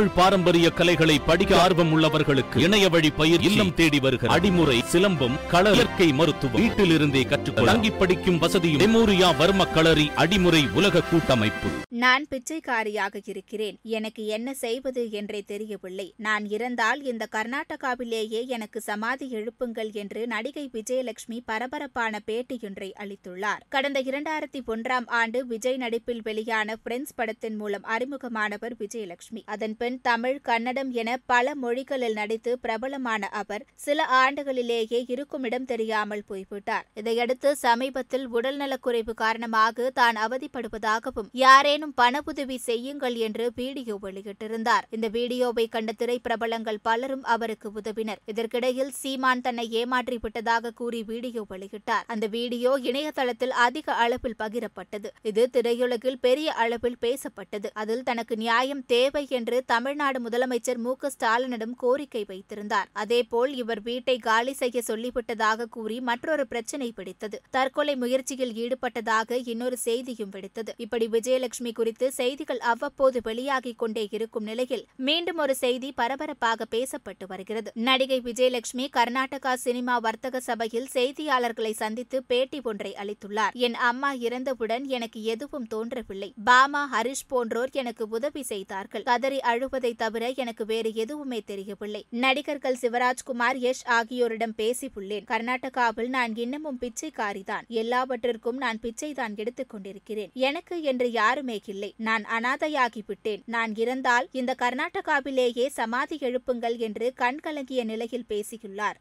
தமிழ் பாரம்பரிய கலைகளை படிக்க ஆர்வம் உள்ளவர்களுக்கு இணைய வழி பயிர் இல்லம் தேடி வருகிற அடிமுறை சிலம்பம் கள இயற்கை மருத்துவம் வீட்டிலிருந்தே கற்றுக்கொள்ள தங்கி படிக்கும் வசதியும் மெமோரியா வர்ம களரி அடிமுறை உலக கூட்டமைப்பு. நான் பிச்சைக்காரியாக இருக்கிறேன். எனக்கு என்ன செய்வது என்றே தெரியவில்லை. நான் இறந்தால் இந்த கர்நாடகாவிலேயே எனக்கு சமாதி எழுப்புங்கள் என்று நடிகை விஜயலட்சுமி பரபரப்பான பேட்டியொன்றை அளித்துள்ளார். கடந்த இரண்டாயிரத்தி ஒன்றாம் ஆண்டு விஜய் நடிப்பில் வெளியான பிரெண்ட்ஸ் படத்தின் மூலம் அறிமுகமானவர் விஜயலட்சுமி. அதன்பின் தமிழ் கன்னடம் என பல மொழிகளில் நடித்து பிரபலமான அவர் சில ஆண்டுகளிலேயே இருக்கும் இடம் தெரியாமல் போய்விட்டார். இதையடுத்து சமீபத்தில் உடல்நலக்குறைவு காரணமாக தான் அவதிப்படுவதாகவும் யாரேனும் பண உதவி செய்யுங்கள் என்று வீடியோ வெளியிட்டிருந்தார். இந்த வீடியோவை கண்ட திரைப்பிரபலங்கள் பலரும் அவருக்கு உதவினர். இதற்கிடையில் சீமான் தன்னை ஏமாற்றி விட்டதாக கூறி வீடியோ வெளியிட்டார். அந்த வீடியோ இணையதளத்தில் அதிக அளவில் பகிரப்பட்டது. இது திரையுலகில் பெரிய அளவில் பேசப்பட்டது. அதில் தனக்கு நியாயம் தேவை என்று தமிழ்நாடு முதலமைச்சர் மு. க. ஸ்டாலினிடம் கோரிக்கை வைத்திருந்தார். அதேபோல் இவர் வீட்டை காலி செய்ய சொல்லிவிட்டதாக கூறி மற்றொரு பிரச்சினை பிடித்தது. தற்கொலை முயற்சியில் ஈடுபட்டதாக இன்னொரு செய்தியும் வெடித்தது. இப்படி விஜயலட்சுமி குறித்து செய்திகள் அவ்வப்போது வெளியாகிக் கொண்டே இருக்கும் நிலையில் மீண்டும் ஒரு செய்தி பரபரப்பாக பேசப்பட்டு வருகிறது. நடிகை விஜயலட்சுமி கர்நாடகா சினிமா வர்த்தக சபையில் செய்தியாளர்களை சந்தித்து பேட்டி ஒன்றை அளித்துள்ளார். என் அம்மா இறந்தவுடன் எனக்கு எதுவும் தோன்றவில்லை. பாமா ஹரிஷ் போன்றோர் எனக்கு உதவி செய்தார்கள். கதறி அழுவதை தவிர எனக்கு வேறு எதுவுமே தெரியவில்லை. நடிகர்கள் சிவராஜ்குமார் யஷ் ஆகியோரிடம் பேசியுள்ளேன். கர்நாடகாவில் நான் இன்னமும் பிச்சைக்காரிதான். எல்லாவற்றிற்கும் நான் பிச்சைதான் எடுத்துக் கொண்டிருக்கிறேன். எனக்கு என்று யாருமே இல்லை. நான் அனாதையாகி விட்டேன். நான் இறந்தால் இந்த கர்நாடகாவிலேயே சமாதி எழுப்புங்கள் என்று கண்கலங்கிய நிலையில் பேசியுள்ளார்.